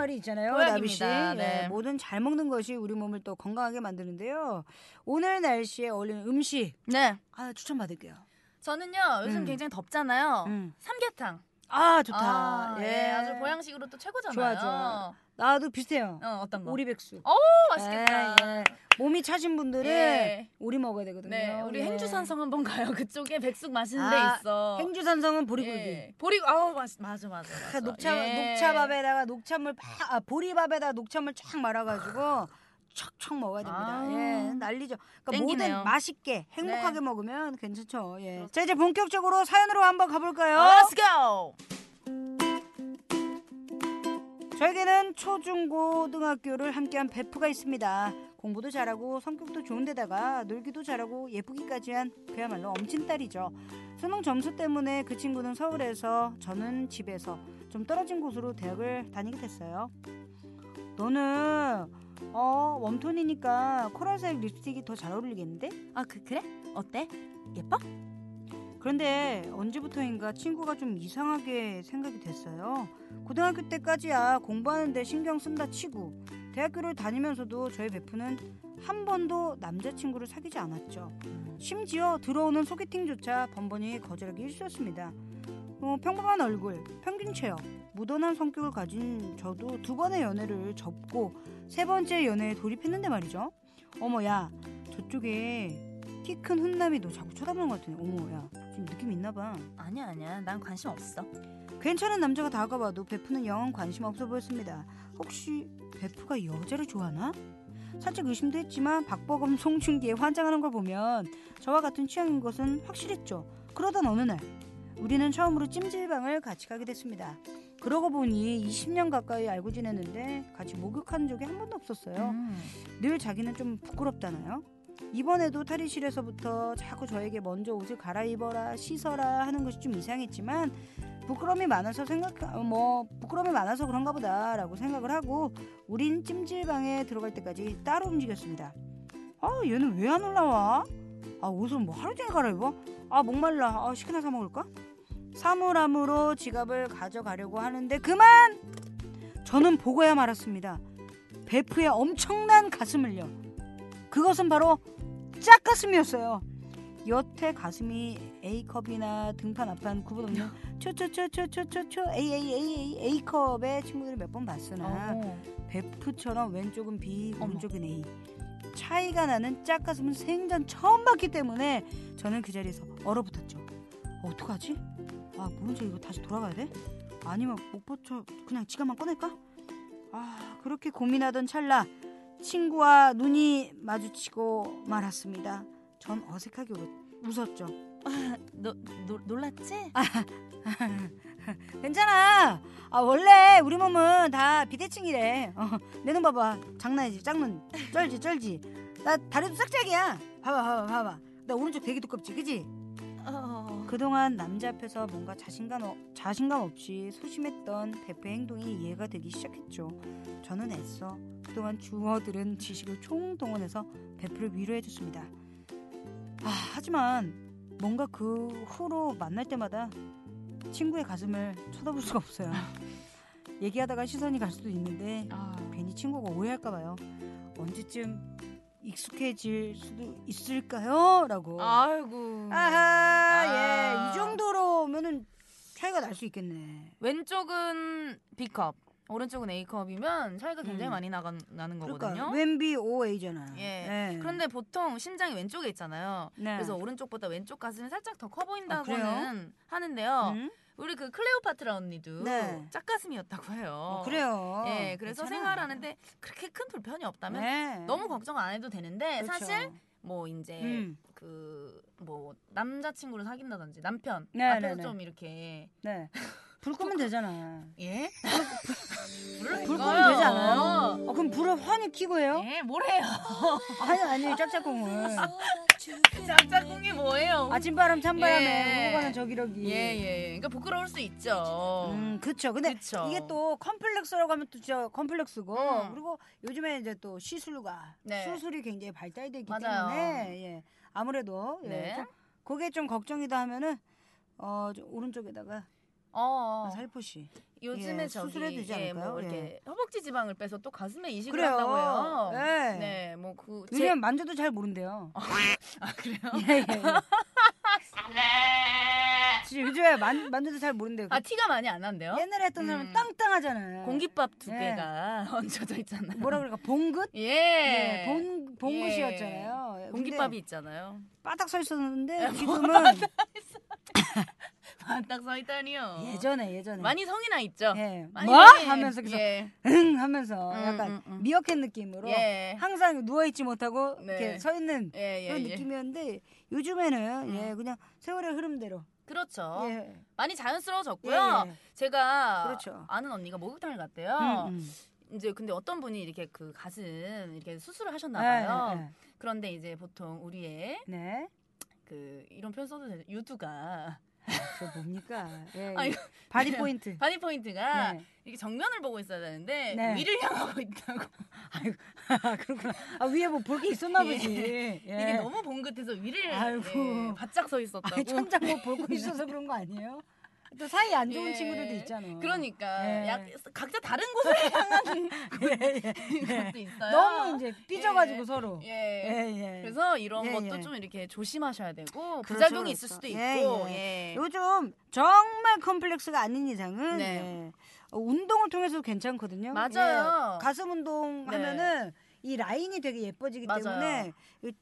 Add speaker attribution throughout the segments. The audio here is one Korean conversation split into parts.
Speaker 1: 말이 있잖아요, 나비 씨.
Speaker 2: 네.
Speaker 1: 예, 뭐든 잘 먹는 것이 우리 몸을 또 건강하게 만드는데요. 오늘 날씨에 어울리는 음식
Speaker 2: 네.
Speaker 1: 아 추천 받을게요.
Speaker 2: 저는요 요즘
Speaker 1: 음.
Speaker 2: 굉장히 덥잖아요.
Speaker 1: 음.
Speaker 2: 삼계탕.
Speaker 1: 아 좋다.
Speaker 2: 아,
Speaker 1: 예.
Speaker 2: 예. 아주 보양식으로 또 최고잖아요.
Speaker 1: 좋아, 좋아. 나도 비슷해요.
Speaker 2: 어 어떤 거?
Speaker 1: 오리백숙.
Speaker 2: 오 맛있겠다.
Speaker 1: 예, 예. 몸이 차신 분들은
Speaker 2: 예.
Speaker 1: 오리 먹어야 되거든요.
Speaker 2: 네, 우리
Speaker 1: 예.
Speaker 2: 행주산성 한번 가요. 그쪽에 백숙 맛있는
Speaker 1: 아,
Speaker 2: 데 있어.
Speaker 1: 행주산성은 보리굴비.
Speaker 2: 예. 보리 아우 맛 맞아 맞아 맞아.
Speaker 1: 아, 녹차
Speaker 2: 예.
Speaker 1: 녹차밥에다가 녹차물 팍, 아, 보리밥에다 녹차물 쫙 말아가지고 척척 먹어야 됩니다.
Speaker 2: 아.
Speaker 1: 예, 난리죠. 그러니까
Speaker 2: 땡기네요.
Speaker 1: 뭐든 맛있게 행복하게
Speaker 2: 네.
Speaker 1: 먹으면 괜찮죠. 예. 자 이제 본격적으로 사연으로 한번 가볼까요?
Speaker 2: Let's go.
Speaker 1: 저에게는 초중고등학교를 함께한 베프가 있습니다. 공부도 잘하고 성격도 좋은데다가 놀기도 잘하고 예쁘기까지 한 그야말로 엄친 딸이죠. 수능 점수 때문에 그 친구는 서울에서 저는 집에서 좀 떨어진 곳으로 대학을 다니게 됐어요. 너는 어 웜톤이니까 코랄색 립스틱이 더 잘 어울리겠는데?
Speaker 2: 아 그 그래? 어때? 예뻐?
Speaker 1: 그런데 언제부터인가 친구가 좀 이상하게 생각이 됐어요. 고등학교 때까지야 공부하는데 신경 쓴다 치고 대학교를 다니면서도 저희 베프는 한 번도 남자친구를 사귀지 않았죠. 심지어 들어오는 소개팅조차 번번이 거절하기 일쑤였습니다. 어, 평범한 얼굴, 평균 체형, 무던한 성격을 가진 저도 두 번의 연애를 접고 세 번째 연애에 돌입했는데 말이죠. 어머 야 저쪽에 키 큰 훈남이 너 자꾸 쳐다보는 것 같은데 어머 야 지금 느낌 있나 봐.
Speaker 2: 아니야 아니야 난 관심 없어.
Speaker 1: 괜찮은 남자가 다가와도 베프는 영 관심 없어 보였습니다. 혹시 베프가 여자를 좋아하나? 살짝 의심도 했지만 박보검 송중기에 환장하는 걸 보면 저와 같은 취향인 것은 확실했죠. 그러던 어느 날 우리는 처음으로 찜질방을 같이 가게 됐습니다. 그러고 보니 20년 가까이 알고 지냈는데 같이 목욕한 적이 한 번도 없었어요.
Speaker 2: 음.
Speaker 1: 늘 자기는 좀 부끄럽다나요? 이번에도 탈의실에서부터 자꾸 저에게 먼저 옷을 갈아입어라 씻어라 하는 것이 좀 이상했지만 부끄러움이 많아서 생각 어, 뭐 부끄러움이 많아서 그런가 보다라고 생각을 하고 우린 찜질방에 들어갈 때까지 따로 움직였습니다. 아 얘는 왜 안 올라와? 아 옷을 뭐 하루 종일 갈아입어? 아 목말라. 아 시키나 사 먹을까? 사물함으로 지갑을 가져가려고 하는데 그만! 저는 보고야 말았습니다. 베프의 엄청난 가슴을요. 그것은 바로 짝가슴이었어요. 여태 가슴이 A컵이나 등판 앞판 구분 없는 초초초초초초초 AAAA A컵의 친구들을 몇 번 봤으나
Speaker 2: 어.
Speaker 1: 베프처럼 왼쪽은 B,
Speaker 2: 어머.
Speaker 1: 오른쪽은 A 차이가 나는 짝가슴은 생전 처음 봤기 때문에 저는 그 자리에서 얼어붙었죠. 어떡하지? 아 모른척 이거 다시 돌아가야 돼? 아니면 못 버텨 그냥 지갑만 꺼낼까? 아 그렇게 고민하던 찰나 친구와 눈이 마주치고 말았습니다. 전 어색하게 웃- 웃었죠.
Speaker 2: 너, 노, 놀랐지?
Speaker 1: 괜찮아. 아 원래 우리 몸은 다 비대칭이래. 어, 내눈 봐봐. 장난이지. 짝눈. 쩔지 쩔지. 나 다리도 싹짝이야. 봐봐 봐봐 봐봐. 나 오른쪽 되게 두껍지, 그지?
Speaker 2: 어.
Speaker 1: 그동안 남자 앞에서 뭔가 자신감, 어, 자신감 없이 소심했던 베프의 행동이 이해가 되기 시작했죠. 저는 애써 그동안 주워들은 지식을 총동원해서 베프를 위로해줬습니다. 아, 하지만 뭔가 그 후로 만날 때마다 친구의 가슴을 쳐다볼 수가 없어요. 얘기하다가 시선이 갈 수도 있는데
Speaker 2: 아.
Speaker 1: 괜히 친구가 오해할까 봐요. 언제쯤 익숙해질 수도 있을까요? 라고.
Speaker 2: 아이고.
Speaker 1: 아하,
Speaker 2: 아.
Speaker 1: 예, 이 정도로면은 차이가 날 수 있겠네.
Speaker 2: 왼쪽은 B컵, 오른쪽은 A컵이면 차이가 굉장히
Speaker 1: 음.
Speaker 2: 많이 나가, 나는 거거든요.
Speaker 1: 그러니까 왼비 OA잖아.
Speaker 2: 예. 그런데 보통 심장이 왼쪽에 있잖아요.
Speaker 1: 네.
Speaker 2: 그래서 오른쪽보다 왼쪽 가슴이 살짝 더커
Speaker 1: 아,
Speaker 2: 보인다고는 하는데요.
Speaker 1: 음?
Speaker 2: 우리 그 클레오파트라 언니도
Speaker 1: 네.
Speaker 2: 짝가슴이었다고 해요.
Speaker 1: 어, 그래요.
Speaker 2: 예, 그래서
Speaker 1: 괜찮아.
Speaker 2: 생활하는데 그렇게 큰 불편이 없다면
Speaker 1: 네.
Speaker 2: 너무 걱정 안 해도 되는데
Speaker 1: 그렇죠.
Speaker 2: 사실 뭐 이제
Speaker 1: 음.
Speaker 2: 그뭐 남자친구를 사귄다든지 남편
Speaker 1: 네,
Speaker 2: 앞에서
Speaker 1: 네, 네.
Speaker 2: 좀 이렇게
Speaker 1: 네. 불 끄면 되잖아.
Speaker 2: 예?
Speaker 1: 불
Speaker 2: 꺼요.
Speaker 1: 끄면 되지 않아요? 어, 그럼 불을 환히 켜고 해요?
Speaker 2: 예, 뭐래요?
Speaker 1: 아니 아니 짝짝꿍을
Speaker 2: 짝짝꿍이 뭐예요?
Speaker 1: 아침바람 찬바람에
Speaker 2: 예.
Speaker 1: 오고 가는 저기러기.
Speaker 2: 예, 예, 예. 그러니까 부끄러울 수 있죠.
Speaker 1: 음, 그쵸. 근데
Speaker 2: 그쵸.
Speaker 1: 이게 또 컴플렉스라고 하면 또 진짜 컴플렉스고
Speaker 2: 음.
Speaker 1: 그리고 요즘에 이제 또 시술과
Speaker 2: 네.
Speaker 1: 수술이 굉장히 발달되기
Speaker 2: 맞아요.
Speaker 1: 때문에 예. 아무래도 예.
Speaker 2: 네.
Speaker 1: 좀 그게 좀 걱정이다 하면은 어, 저 오른쪽에다가
Speaker 2: 어,
Speaker 1: 살포시.
Speaker 2: 요즘에
Speaker 1: 예,
Speaker 2: 저기
Speaker 1: 수술해도 되지
Speaker 2: 예,
Speaker 1: 않을까요?
Speaker 2: 뭐 이렇게 허벅지 지방을 빼서 또 가슴에 이식을
Speaker 1: 그래요.
Speaker 2: 한다고 해요.
Speaker 1: 예.
Speaker 2: 네, 뭐그
Speaker 1: 요즘 만져도 잘 모른대요.
Speaker 2: 아 그래요?
Speaker 1: 예, 예, 예. 진짜 요즘에 만, 만져도 잘 모른대요.
Speaker 2: 아 티가 많이 안 난대요?
Speaker 1: 옛날에 했던 사람은
Speaker 2: 음.
Speaker 1: 땅땅하잖아요.
Speaker 2: 공깃밥 두
Speaker 1: 예.
Speaker 2: 개가 얹혀져 있잖아요.
Speaker 1: 뭐라 그럴까 봉긋?
Speaker 2: 예.
Speaker 1: 예, 본 봉긋이었잖아요.
Speaker 2: 예. 공깃밥이 있잖아요.
Speaker 1: 바닥 서 있었는데
Speaker 2: 뭐
Speaker 1: 지금은
Speaker 2: 반 딱서 있다니요.
Speaker 1: 예전에 예전에
Speaker 2: 많이 성이 나 있죠.
Speaker 1: 예.
Speaker 2: 많이
Speaker 1: 뭐
Speaker 2: 성이-
Speaker 1: 하면서 계속
Speaker 2: 예.
Speaker 1: 응 하면서
Speaker 2: 음,
Speaker 1: 약간
Speaker 2: 음, 음.
Speaker 1: 미어캣 느낌으로
Speaker 2: 예.
Speaker 1: 항상 누워 있지 못하고
Speaker 2: 네.
Speaker 1: 이렇게 서 있는
Speaker 2: 예, 예,
Speaker 1: 그런
Speaker 2: 예.
Speaker 1: 느낌이었는데 요즘에는
Speaker 2: 음.
Speaker 1: 예 그냥 세월의 흐름대로
Speaker 2: 그렇죠.
Speaker 1: 예.
Speaker 2: 많이 자연스러워졌고요.
Speaker 1: 예, 예.
Speaker 2: 제가
Speaker 1: 그렇죠.
Speaker 2: 아는 언니가 목욕탕을 갔대요.
Speaker 1: 음, 음.
Speaker 2: 이제 근데 어떤 분이 이렇게 그 가슴 이렇게 수술을 하셨나
Speaker 1: 예,
Speaker 2: 봐요.
Speaker 1: 예, 예.
Speaker 2: 그런데 이제 보통 우리의
Speaker 1: 네.
Speaker 2: 그 이런 표현 써도 되죠. 유두가
Speaker 1: 저 뭡니까? 예,
Speaker 2: 아니,
Speaker 1: 예.
Speaker 2: body point. body point가
Speaker 1: 네.
Speaker 2: 이렇게 정면을 보고 있어야 되는데
Speaker 1: 네.
Speaker 2: 위를 향하고 있다고.
Speaker 1: 아이고, 아, 그렇구나. 아, 위에 뭐 볼 게 있었나
Speaker 2: 예.
Speaker 1: 보지. 예.
Speaker 2: 이게 너무 봉긋해서 위를
Speaker 1: 아이고.
Speaker 2: 예, 바짝 서 있었다고.
Speaker 1: 아니, 천장 뭐 볼 거 있어서 그런 거 아니에요? 또 사이 안 좋은
Speaker 2: 예.
Speaker 1: 친구들도 있잖아.
Speaker 2: 그러니까
Speaker 1: 예.
Speaker 2: 약, 각자 다른 곳을 향하는
Speaker 1: 예, 예.
Speaker 2: 것도 있어요.
Speaker 1: 너무 이제 삐져가지고
Speaker 2: 예.
Speaker 1: 서로.
Speaker 2: 예.
Speaker 1: 예, 예.
Speaker 2: 그래서 이런
Speaker 1: 예,
Speaker 2: 것도
Speaker 1: 예.
Speaker 2: 좀 이렇게 조심하셔야 되고
Speaker 1: 그렇죠,
Speaker 2: 부작용이 있을
Speaker 1: 그렇죠.
Speaker 2: 수도
Speaker 1: 예,
Speaker 2: 있고
Speaker 1: 예.
Speaker 2: 예.
Speaker 1: 요즘 정말 컴플렉스가 아닌 이상은
Speaker 2: 네.
Speaker 1: 예. 어, 운동을 통해서 도 괜찮거든요.
Speaker 2: 맞아요.
Speaker 1: 예. 가슴 운동
Speaker 2: 네.
Speaker 1: 하면은 이 라인이 되게 예뻐지기
Speaker 2: 맞아요.
Speaker 1: 때문에 이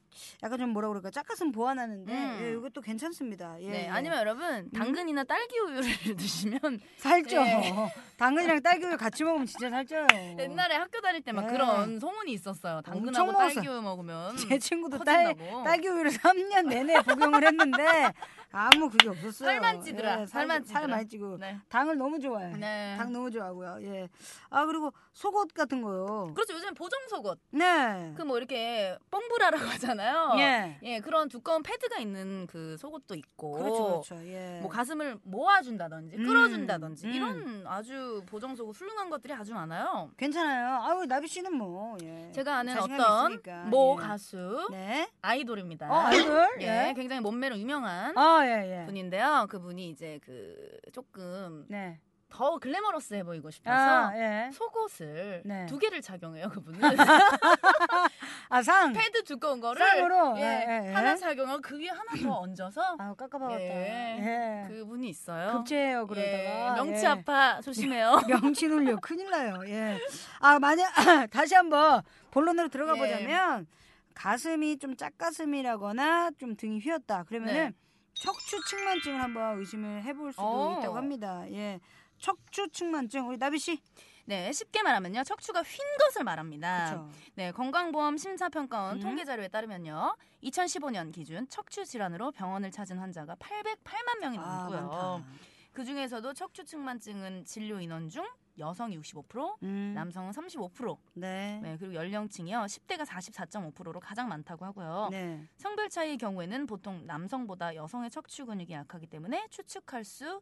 Speaker 1: 약간 좀 뭐라 그럴까 짝가슴 보완하는데
Speaker 2: 음.
Speaker 1: 예, 이것도 괜찮습니다. 예,
Speaker 2: 네,
Speaker 1: 예.
Speaker 2: 아니면 여러분 당근이나 딸기 우유를 드시면
Speaker 1: 살쪄.
Speaker 2: 예.
Speaker 1: 당근이랑 딸기 우유 같이 먹으면 진짜 살쪄요.
Speaker 2: 옛날에 학교 다닐 때막
Speaker 1: 네.
Speaker 2: 그런 소문이 있었어요. 당근하고. 딸기 우유 먹으면
Speaker 1: 제 친구도 딸,
Speaker 2: 커진다고.
Speaker 1: 딸기 우유를 3년 내내 복용을 했는데 아무 그게 없었어요.
Speaker 2: 살만 찌더라.
Speaker 1: 예,
Speaker 2: 살만
Speaker 1: 살
Speaker 2: 찌더라.
Speaker 1: 많이 찌고
Speaker 2: 네.
Speaker 1: 당을 너무 좋아해.
Speaker 2: 네.
Speaker 1: 당 너무 좋아하고요. 예. 아 그리고 속옷 같은 거요.
Speaker 2: 그렇죠. 요즘 보정 속옷.
Speaker 1: 네.
Speaker 2: 그 뭐 이렇게 뽕브라라고 하잖아요.
Speaker 1: 예.
Speaker 2: 예, 그런 두꺼운 패드가 있는 그 속옷도 있고.
Speaker 1: 그렇죠, 그렇죠. 예.
Speaker 2: 뭐 가슴을 모아준다든지
Speaker 1: 음,
Speaker 2: 끌어준다든지
Speaker 1: 음.
Speaker 2: 이런 아주 보정 속옷 훌륭한 것들이 아주 많아요.
Speaker 1: 괜찮아요. 아유 나비 씨는 뭐. 예.
Speaker 2: 제가 아는 어떤
Speaker 1: 있으니까.
Speaker 2: 모
Speaker 1: 예.
Speaker 2: 가수
Speaker 1: 네.
Speaker 2: 아이돌입니다.
Speaker 1: 어 아이돌.
Speaker 2: 예,
Speaker 1: 예.
Speaker 2: 굉장히 몸매로 유명한
Speaker 1: 아 예, 예.
Speaker 2: 분인데요. 그분이 이제 그 조금
Speaker 1: 네.
Speaker 2: 더 글래머러스해 보이고 싶어서
Speaker 1: 아 예.
Speaker 2: 속옷을
Speaker 1: 네.
Speaker 2: 두 개를 착용해요. 그분은
Speaker 1: 아 상.
Speaker 2: 패드 두꺼운 거를
Speaker 1: 쌍으로?
Speaker 2: 예,
Speaker 1: 예, 예, 예.
Speaker 2: 하나 착용하고 그 위에 하나 더 얹어서
Speaker 1: 아우 깝깝하겠다.
Speaker 2: 예.
Speaker 1: 예.
Speaker 2: 그분이 있어요.
Speaker 1: 급제해요
Speaker 2: 예,
Speaker 1: 그러다가.
Speaker 2: 명치
Speaker 1: 예.
Speaker 2: 아파 조심해요.
Speaker 1: 명치 눌려 큰일 나요. 예. 아 만약 다시 한번 본론으로 들어가
Speaker 2: 예.
Speaker 1: 보자면 가슴이 좀 짝가슴이라거나 좀 등이 휘었다. 그러면은
Speaker 2: 네.
Speaker 1: 척추 측만증을 한번 의심을 해볼 수도
Speaker 2: 오.
Speaker 1: 있다고 합니다. 예. 척추 측만증 우리 나비 씨.
Speaker 2: 네, 쉽게 말하면요. 척추가 휜 것을 말합니다.
Speaker 1: 그렇죠.
Speaker 2: 네, 건강보험 심사평가원
Speaker 1: 음.
Speaker 2: 통계 자료에 따르면요. 2015년 기준 척추 질환으로 병원을 찾은 환자가 808만 명이
Speaker 1: 아,
Speaker 2: 넘고요.
Speaker 1: 많다.
Speaker 2: 그 중에서도 척추 측만증은 진료 인원 중 여성이 65%,
Speaker 1: 음.
Speaker 2: 남성은 35%.
Speaker 1: 네.
Speaker 2: 네, 그리고 연령층이요. 10대가 44.5%로 가장 많다고 하고요.
Speaker 1: 네.
Speaker 2: 성별 차이의 경우에는 보통 남성보다 여성의 척추 근육이 약하기 때문에 추측할 수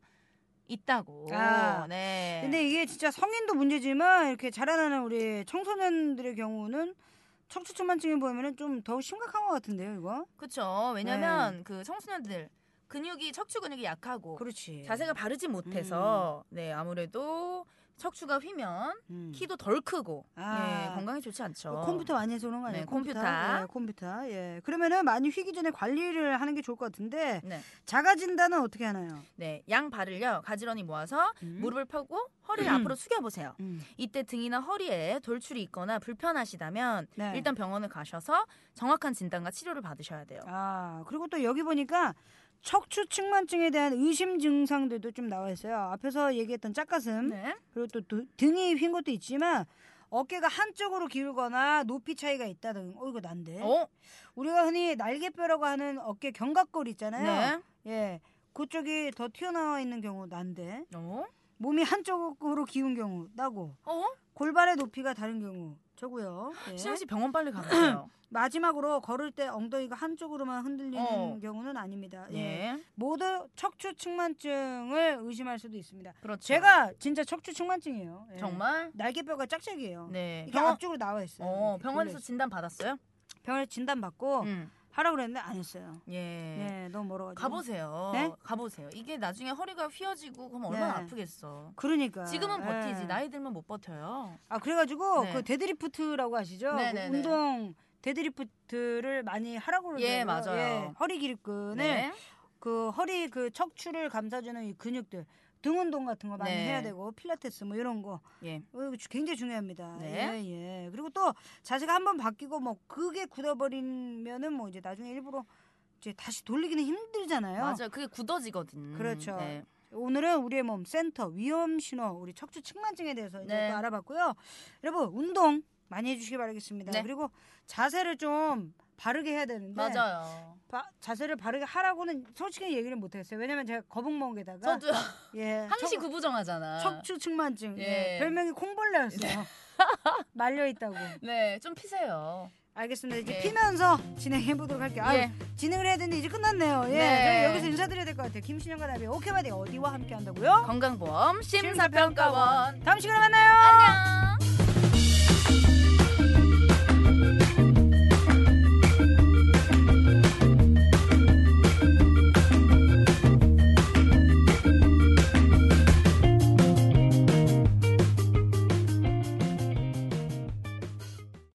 Speaker 2: 있다고.
Speaker 1: 아,
Speaker 2: 네.
Speaker 1: 근데 이게 진짜 성인도 문제지만 이렇게 자라나는 우리 청소년들의 경우는 척추 측만증이 보이면은 좀 더욱 심각한 것 같은데요, 이거?
Speaker 2: 그렇죠. 왜냐면 그 청소년들 근육이 척추 근육이 약하고
Speaker 1: 그렇지.
Speaker 2: 자세가 바르지 못해서 네 아무래도 척추가 휘면
Speaker 1: 음.
Speaker 2: 키도 덜 크고
Speaker 1: 아.
Speaker 2: 예, 건강에 좋지 않죠.
Speaker 1: 뭐 컴퓨터 많이 해서 그런 거 아니에요?
Speaker 2: 네, 컴퓨터.
Speaker 1: 예, 컴퓨터. 예. 그러면은 많이 휘기 전에 관리를 하는 게 좋을 것 같은데
Speaker 2: 네,
Speaker 1: 작아진다는 어떻게 하나요?
Speaker 2: 네, 양 발을요 가지런히 모아서
Speaker 1: 음.
Speaker 2: 무릎을 펴고 허리를 앞으로 숙여 보세요.
Speaker 1: 음.
Speaker 2: 이때 등이나 허리에 돌출이 있거나 불편하시다면
Speaker 1: 네.
Speaker 2: 일단 병원을 가셔서 정확한 진단과 치료를 받으셔야 돼요.
Speaker 1: 아, 그리고 또 여기 보니까 척추 측만증에 대한 의심 증상들도 좀 나와 있어요. 앞에서 얘기했던 짝가슴
Speaker 2: 네.
Speaker 1: 그리고 또 두- 등이 휜 것도 있지만 어깨가 한쪽으로 기울거나 높이 차이가 있다든 어 이거 난데
Speaker 2: 어?
Speaker 1: 우리가 흔히 날개뼈라고 하는 어깨 견갑골 있잖아요
Speaker 2: 네.
Speaker 1: 예 그쪽이 더 튀어나와 있는 경우 난데
Speaker 2: 어?
Speaker 1: 몸이 한쪽으로 기운 경우 나고
Speaker 2: 어?
Speaker 1: 골반의 높이가 다른 경우 저고요. 예.
Speaker 2: 신영 씨 병원 빨리 가보세요.
Speaker 1: 마지막으로 걸을 때 엉덩이가 한쪽으로만 흔들리는
Speaker 2: 어.
Speaker 1: 경우는 아닙니다. 예.
Speaker 2: 예.
Speaker 1: 모두 척추 측만증을 의심할 수도 있습니다.
Speaker 2: 그렇죠.
Speaker 1: 제가 진짜 척추 측만증이에요. 예.
Speaker 2: 정말
Speaker 1: 날개뼈가 짝짝이에요.
Speaker 2: 네.
Speaker 1: 이게
Speaker 2: 병원
Speaker 1: 앞쪽으로 나와 있어요.
Speaker 2: 어, 병원에서 진단 받았어요?
Speaker 1: 병원에 진단 받고
Speaker 2: 음.
Speaker 1: 하라고 그랬는데 안 했어요.
Speaker 2: 예.
Speaker 1: 예, 너무 멀어가지고.
Speaker 2: 가보세요.
Speaker 1: 네?
Speaker 2: 가보세요. 이게 나중에 허리가 휘어지고 그럼 얼마나
Speaker 1: 네.
Speaker 2: 아프겠어.
Speaker 1: 그러니까.
Speaker 2: 지금은 버티지.
Speaker 1: 예.
Speaker 2: 나이 들면 못 버텨요.
Speaker 1: 아 그래가지고
Speaker 2: 네.
Speaker 1: 그 deadlift라고 아시죠? 그. 운동 deadlift를 많이 하라고 그러더라고요.
Speaker 2: 예, 맞아요.
Speaker 1: 허리 기립근을
Speaker 2: 네.
Speaker 1: 그 허리 그 척추를 감싸주는 이 근육들 등 운동 같은 거 많이
Speaker 2: 네.
Speaker 1: 해야 되고 필라테스 뭐 이런 거
Speaker 2: 예.
Speaker 1: 어, 굉장히 중요합니다.
Speaker 2: 네.
Speaker 1: 예, 예. 그리고 또 자세가 한번 바뀌고 뭐 그게 굳어버리면은 뭐 이제 나중에 일부러 이제 다시 돌리기는 힘들잖아요.
Speaker 2: 맞아요. 그게 굳어지거든.
Speaker 1: 그렇죠.
Speaker 2: 네.
Speaker 1: 오늘은 우리의 몸 센터 위험 신호 우리 척추 측만증에 대해서 이제
Speaker 2: 네.
Speaker 1: 또 알아봤고요. 여러분 운동 많이 해주시기 바라겠습니다.
Speaker 2: 네.
Speaker 1: 그리고 자세를 좀 바르게 해야 되는데
Speaker 2: 맞아요.
Speaker 1: 바- 자세를 바르게 하라고는 솔직히 얘기를 못 했어요. 왜냐면 제가 거북 먹에다가
Speaker 2: 저도
Speaker 1: 예
Speaker 2: 항시
Speaker 1: 척-
Speaker 2: 구부정하잖아.
Speaker 1: 척추 측만증 예.
Speaker 2: 예.
Speaker 1: 별명이 콩벌레였어요. 말려 있다고.
Speaker 2: 네, 좀 피세요.
Speaker 1: 알겠습니다. 이제
Speaker 2: 예.
Speaker 1: 피면서 진행해 보도록 할게요. 아,
Speaker 2: 예.
Speaker 1: 진행을 해야 되는데 이제 끝났네요. 예,
Speaker 2: 네.
Speaker 1: 저희 여기서 인사드려야 될 것 같아요. 김신영과 나비 오케바디 어디와 함께 한다고요?
Speaker 2: 건강보험 심사평가원.
Speaker 1: 다음 시간에 만나요.
Speaker 2: 안녕.